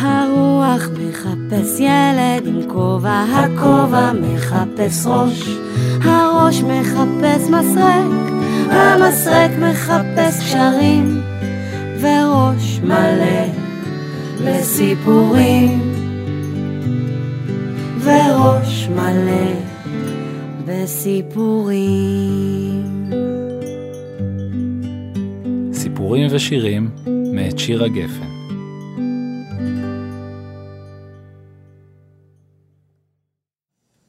הרוח מחפש ילד עם כובע, הכובע מחפש ראש, הראש מחפש מסרק, המסרק מחפש קשרים, וראש מלא בסיפורים, וראש מלא בסיפורים. סיפורים ושירים מאת שירה גפן.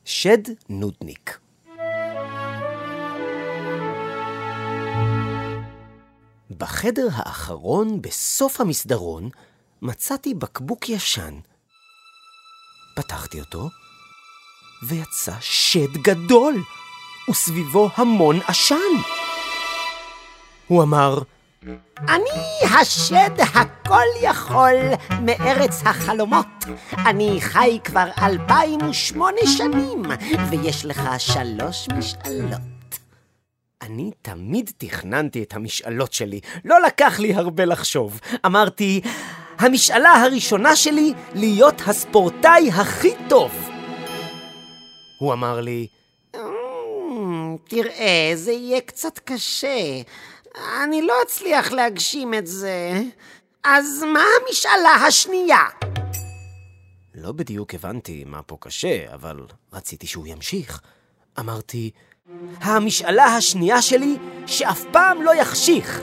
שד נודניק בחדר האחרון, בסוף המסדרון, מצאתי בקבוק ישן. פתחתי אותו, ויצא שד גדול, וסביבו המון עשן. הוא אמר, אני השד הכל יכול מארץ החלומות. אני חי כבר אלפיים ושמונה שנים, ויש לך שלוש משאלות. אני תמיד תכננתי את המשאלות שלי, לא לקח לי הרבה לחשוב. אמרתי, המשאלה הראשונה שלי, להיות הספורטאי הכי טוב. הוא אמר לי, "אמ, תראה, זה יהיה קצת קשה. אני לא אצליח להגשים את זה. אז מה המשאלה השנייה? לא בדיוק הבנתי מה פה קשה, אבל רציתי שהוא ימשיך. אמרתי, המשאלה השנייה שלי, שאף פעם לא יחשיך.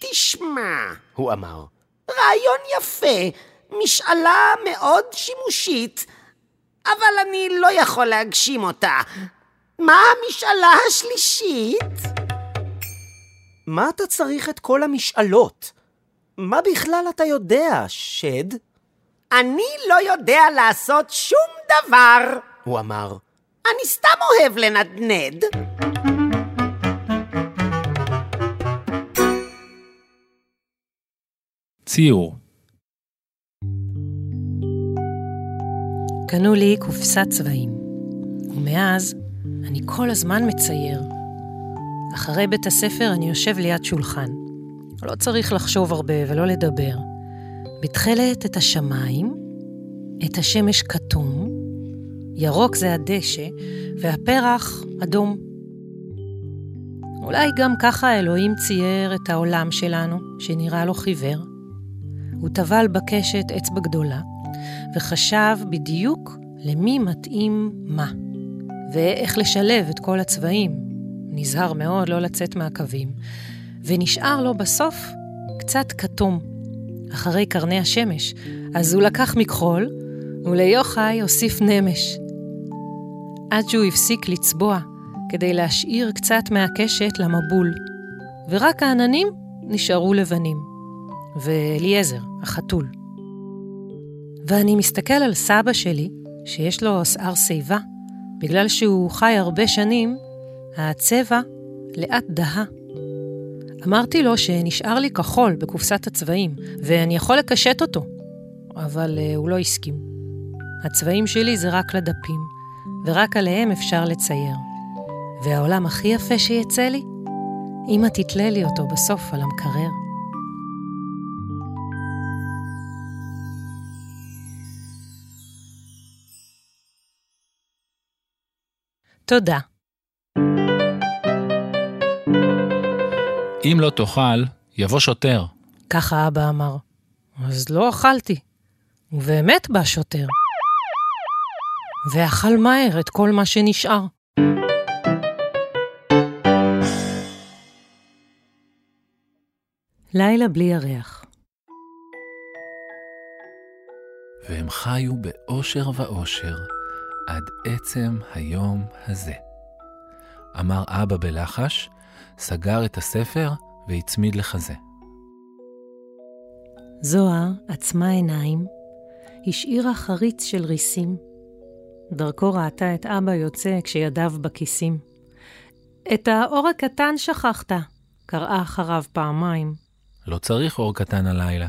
תשמע, הוא אמר, רעיון יפה, משאלה מאוד שימושית, אבל אני לא יכול להגשים אותה. מה המשאלה השלישית? מה אתה צריך את כל המשאלות? מה בכלל אתה יודע, שד? אני לא יודע לעשות שום דבר, הוא אמר. אני סתם אוהב לנדנד. ציור קנו לי קופסת צבעים, ומאז אני כל הזמן מצייר. אחרי בית הספר אני יושב ליד שולחן. לא צריך לחשוב הרבה ולא לדבר. בתכלת את השמיים, את השמש כתום, ירוק זה הדשא, והפרח אדום. אולי גם ככה אלוהים צייר את העולם שלנו, שנראה לו חיוור. הוא טבל בקשת אצבע גדולה, וחשב בדיוק למי מתאים מה, ואיך לשלב את כל הצבעים. נזהר מאוד לא לצאת מהקווים, ונשאר לו בסוף קצת כתום, אחרי קרני השמש, אז הוא לקח מכחול, וליוחאי הוסיף נמש. עד שהוא הפסיק לצבוע, כדי להשאיר קצת מהקשת למבול, ורק העננים נשארו לבנים, ואליעזר, החתול. ואני מסתכל על סבא שלי, שיש לו שיער שיבה, בגלל שהוא חי הרבה שנים, הצבע לאט דהה. אמרתי לו שנשאר לי כחול בקופסת הצבעים, ואני יכול לקשט אותו, אבל uh, הוא לא הסכים. הצבעים שלי זה רק לדפים, ורק עליהם אפשר לצייר. והעולם הכי יפה שיצא לי? אמא תתלה לי אותו בסוף על המקרר. תודה. אם לא תאכל, יבוא שוטר. ככה אבא אמר. אז לא אכלתי. ובאמת בא שוטר. ואכל מהר את כל מה שנשאר. לילה בלי ירח. והם חיו באושר ואושר עד עצם היום הזה. אמר אבא בלחש, סגר את הספר והצמיד לחזה. זוהר עצמה עיניים, השאירה חריץ של ריסים. דרכו ראתה את אבא יוצא כשידיו בכיסים. את האור הקטן שכחת, קראה אחריו פעמיים. לא צריך אור קטן הלילה,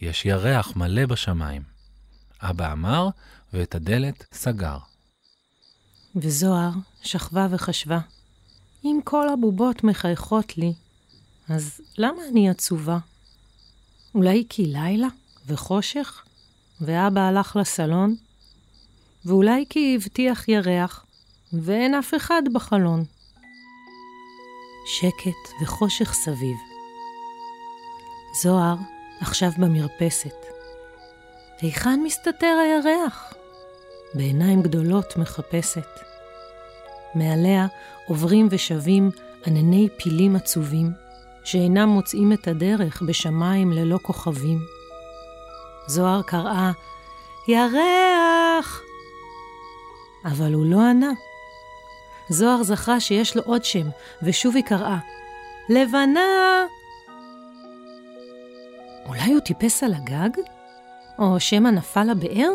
יש ירח מלא בשמיים. אבא אמר, ואת הדלת סגר. וזוהר שכבה וחשבה, אם כל הבובות מחייכות לי, אז למה אני עצובה? אולי כי לילה וחושך, ואבא הלך לסלון? ואולי כי הבטיח ירח, ואין אף אחד בחלון. שקט וחושך סביב. זוהר עכשיו במרפסת. היכן מסתתר הירח? בעיניים גדולות מחפשת. מעליה עוברים ושבים ענני פילים עצובים, שאינם מוצאים את הדרך בשמיים ללא כוכבים. זוהר קראה, ירח! אבל הוא לא ענה. זוהר זכרה שיש לו עוד שם, ושוב היא קראה, לבנה! אולי הוא טיפס על הגג? או שמא נפל לבאר?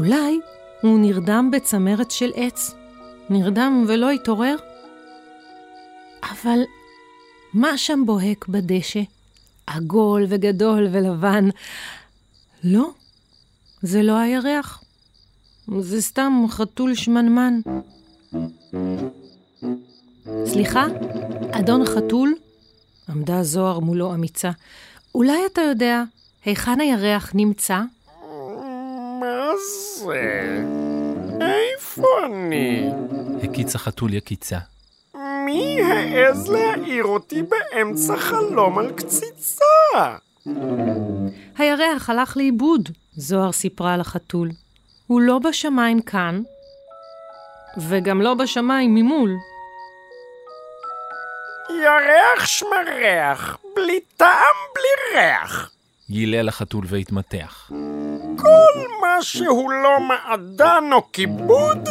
אולי הוא נרדם בצמרת של עץ. נרדם ולא התעורר? אבל מה שם בוהק בדשא? עגול וגדול ולבן. לא, זה לא הירח. זה סתם חתול שמנמן. סליחה, אדון חתול? עמדה זוהר מולו אמיצה. אולי אתה יודע היכן הירח נמצא? מה זה? איפה אני? הקיץ החתול יקיצה. מי העז להעיר אותי באמצע חלום על קציצה? הירח הלך לאיבוד, זוהר סיפרה לחתול. הוא לא בשמיים כאן, וגם לא בשמיים ממול. ירח שמרח, בלי טעם, בלי ריח. יילל החתול והתמתח. כל מה שהוא לא מעדן או כיבוד,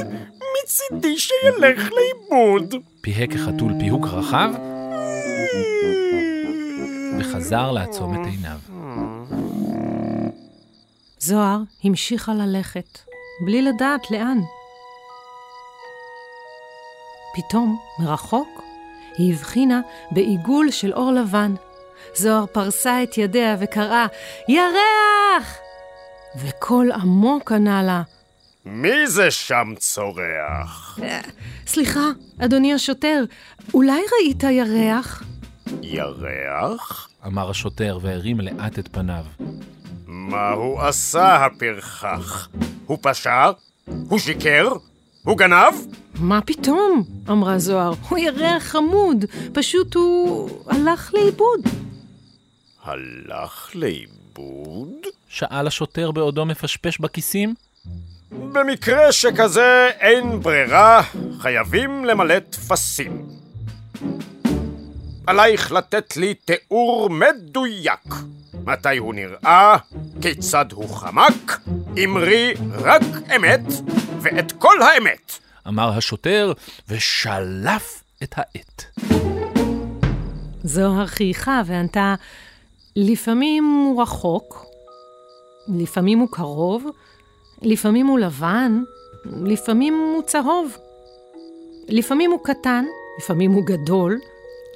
מצידי שילך לאיבוד. פיהק החתול פיהוק רחב, וחזר לעצום את עיניו. זוהר המשיכה ללכת, בלי לדעת לאן. פתאום, מרחוק, היא הבחינה בעיגול של אור לבן. זוהר פרסה את ידיה וקראה, ירח! וקול עמוק ענה לה, מי זה שם צורח? סליחה, אדוני השוטר, אולי ראית ירח? ירח? אמר השוטר והרים לאט את פניו. מה הוא עשה, הפרחח? הוא פשע? הוא שיקר? הוא גנב? מה פתאום? אמרה זוהר. הוא ירח חמוד, פשוט הוא הלך לאיבוד. הלך לאיבוד? שאל השוטר בעודו מפשפש בכיסים. במקרה שכזה אין ברירה, חייבים למלא טפסים. עלייך לתת לי תיאור מדויק. מתי הוא נראה, כיצד הוא חמק, אמרי רק אמת, ואת כל האמת. אמר השוטר, ושלף את העט. זוהר חייכה וענתה, לפעמים הוא רחוק, לפעמים הוא קרוב, לפעמים הוא לבן, לפעמים הוא צהוב. לפעמים הוא קטן, לפעמים הוא גדול,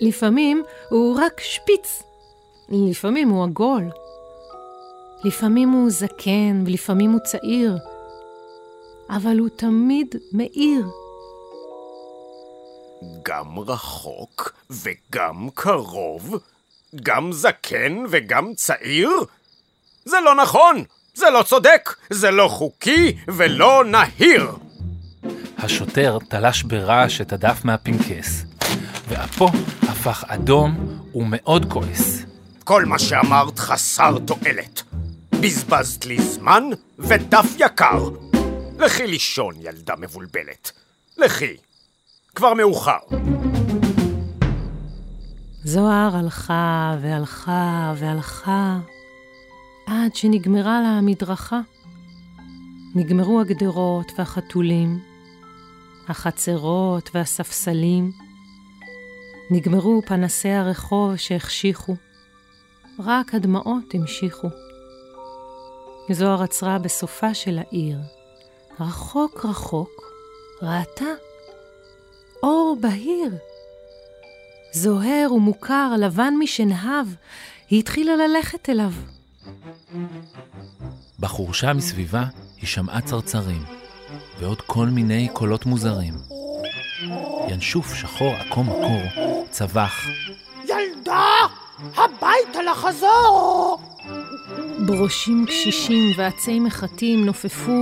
לפעמים הוא רק שפיץ, לפעמים הוא עגול. לפעמים הוא זקן ולפעמים הוא צעיר, אבל הוא תמיד מאיר. גם רחוק וגם קרוב, גם זקן וגם צעיר? זה לא נכון, זה לא צודק, זה לא חוקי ולא נהיר. השוטר תלש ברעש את הדף מהפנקס, ואפו הפך אדום ומאוד כועס. כל מה שאמרת חסר תועלת. בזבזת לי זמן ודף יקר. לכי לישון, ילדה מבולבלת. לכי. כבר מאוחר. זוהר הלכה והלכה והלכה, עד שנגמרה לה המדרכה. נגמרו הגדרות והחתולים, החצרות והספסלים, נגמרו פנסי הרחוב שהחשיכו, רק הדמעות המשיכו. זוהר עצרה בסופה של העיר, רחוק רחוק, ראתה אור בהיר. זוהר ומוכר, לבן משנהב, היא התחילה ללכת אליו. בחורשה מסביבה היא שמעה צרצרים, ועוד כל מיני קולות מוזרים. ינשוף שחור עקום מקור צווח, ילדה הביתה לחזור! ברושים קשישים ועצי מחטים נופפו,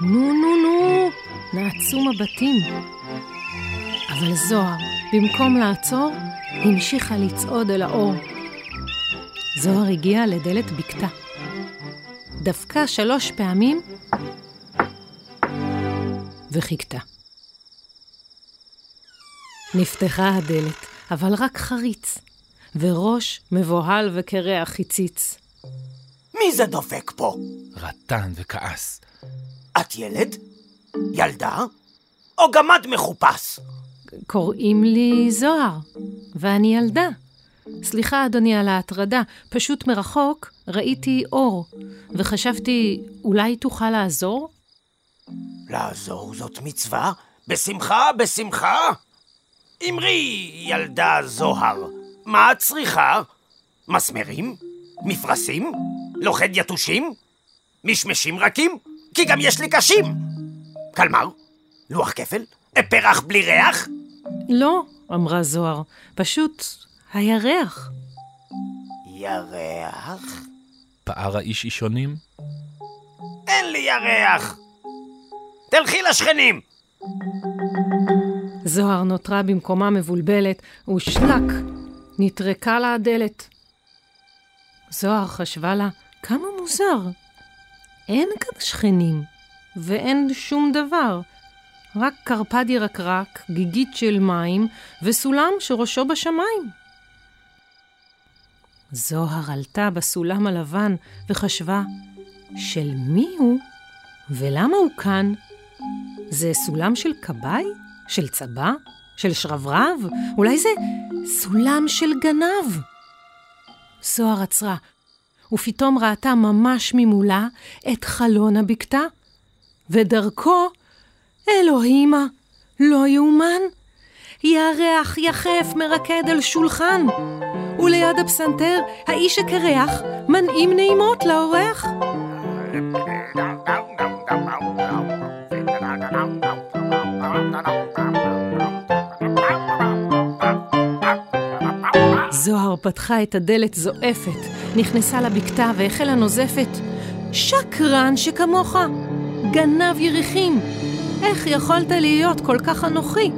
נו נו נו, נעצו מבטים. אבל זוהר, במקום לעצור, המשיכה לצעוד אל האור. זוהר הגיע לדלת בקתה. דפקה שלוש פעמים וחיכתה. נפתחה הדלת, אבל רק חריץ, וראש מבוהל וקרח הציץ. מי זה דופק פה? רטן וכעס. את ילד? ילדה? או גמד מחופש? קוראים לי זוהר, ואני ילדה. סליחה, אדוני, על ההטרדה. פשוט מרחוק ראיתי אור, וחשבתי, אולי תוכל לעזור? לעזור זאת מצווה? בשמחה, בשמחה. אמרי, ילדה זוהר, מה את צריכה? מסמרים? מפרשים? לוכד יתושים? משמשים רכים? כי גם יש לי קשים. קלמר? לוח כפל? פרח בלי ריח? לא, אמרה זוהר, פשוט הירח. ירח? פער האיש אישונים? אין לי ירח! תלכי לשכנים! זוהר נותרה במקומה מבולבלת, ושלק, נטרקה לה הדלת. זוהר חשבה לה, כמה מוזר. אין כאן שכנים, ואין שום דבר. רק קרפד ירקרק, גיגית של מים, וסולם שראשו בשמיים. זוהר עלתה בסולם הלבן וחשבה, של מי הוא? ולמה הוא כאן? זה סולם של כבאי? של צבא? של שרברב? אולי זה סולם של גנב? זוהר עצרה, ופתאום ראתה ממש ממולה את חלון הבקתה, ודרכו, אלוהימה, לא יאומן, ירח יחף מרקד על שולחן, וליד הפסנתר האיש הקרח מנעים נעימות לאורח. זוהר פתחה את הדלת זועפת, נכנסה לבקתה והחלה נוזפת. שקרן שכמוך! גנב יריחים! איך יכולת להיות כל כך אנוכי?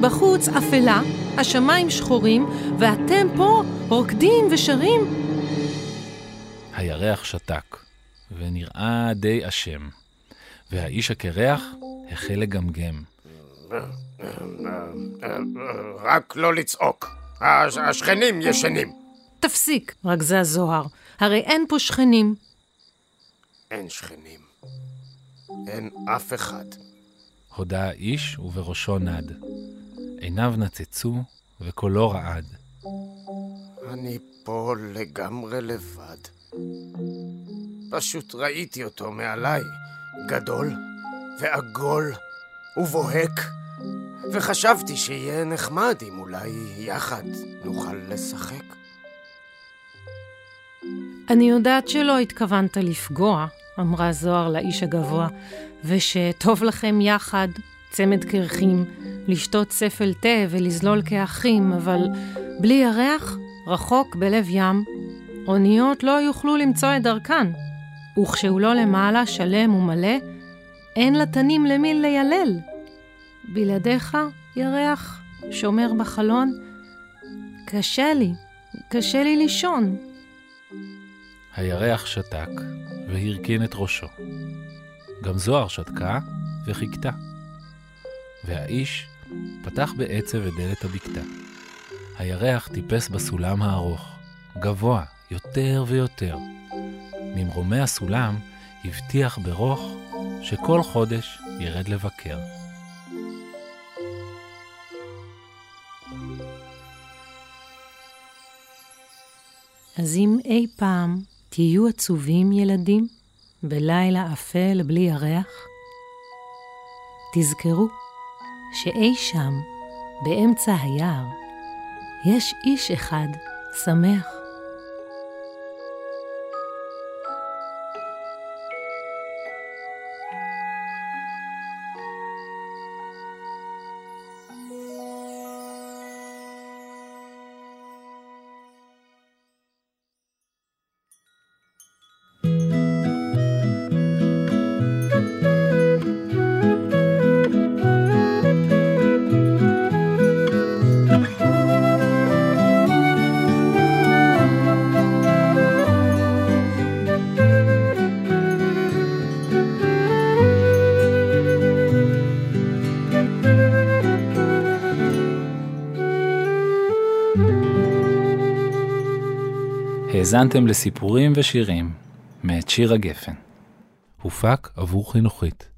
בחוץ אפלה, השמיים שחורים, ואתם פה רוקדים ושרים. הירח שתק, ונראה די אשם, והאיש הקרח החל לגמגם. רק לא לצעוק. הש- השכנים ישנים. תפסיק, רגזה זוהר, הרי אין פה שכנים. אין שכנים. אין אף אחד. הודה האיש ובראשו נד. עיניו נצצו וקולו רעד. אני פה לגמרי לבד. פשוט ראיתי אותו מעליי, גדול ועגול ובוהק, וחשבתי שיהיה נחמד אם אולי יחד נוכל לשחק. אני יודעת שלא התכוונת לפגוע, אמרה זוהר לאיש הגבוה, ושטוב לכם יחד, צמד קרחים, לשתות ספל תה ולזלול כאחים, אבל בלי ירח, רחוק בלב ים, אוניות לא יוכלו למצוא את דרכן, וכשהוא לא למעלה, שלם ומלא, אין לתנים למי לילל. בלעדיך, ירח, שומר בחלון, קשה לי, קשה לי לישון. הירח שתק והרכין את ראשו. גם זוהר שתקה וחיכתה. והאיש פתח בעצב את דלת הבקתה. הירח טיפס בסולם הארוך, גבוה יותר ויותר. ממרומי הסולם הבטיח ברוך שכל חודש ירד לבקר. אז אם אי פעם תהיו עצובים, ילדים, בלילה אפל בלי ירח, תזכרו שאי שם, באמצע היער, יש איש אחד שמח. האזנתם לסיפורים ושירים מאת שיר הגפן. הופק עבור חינוכית.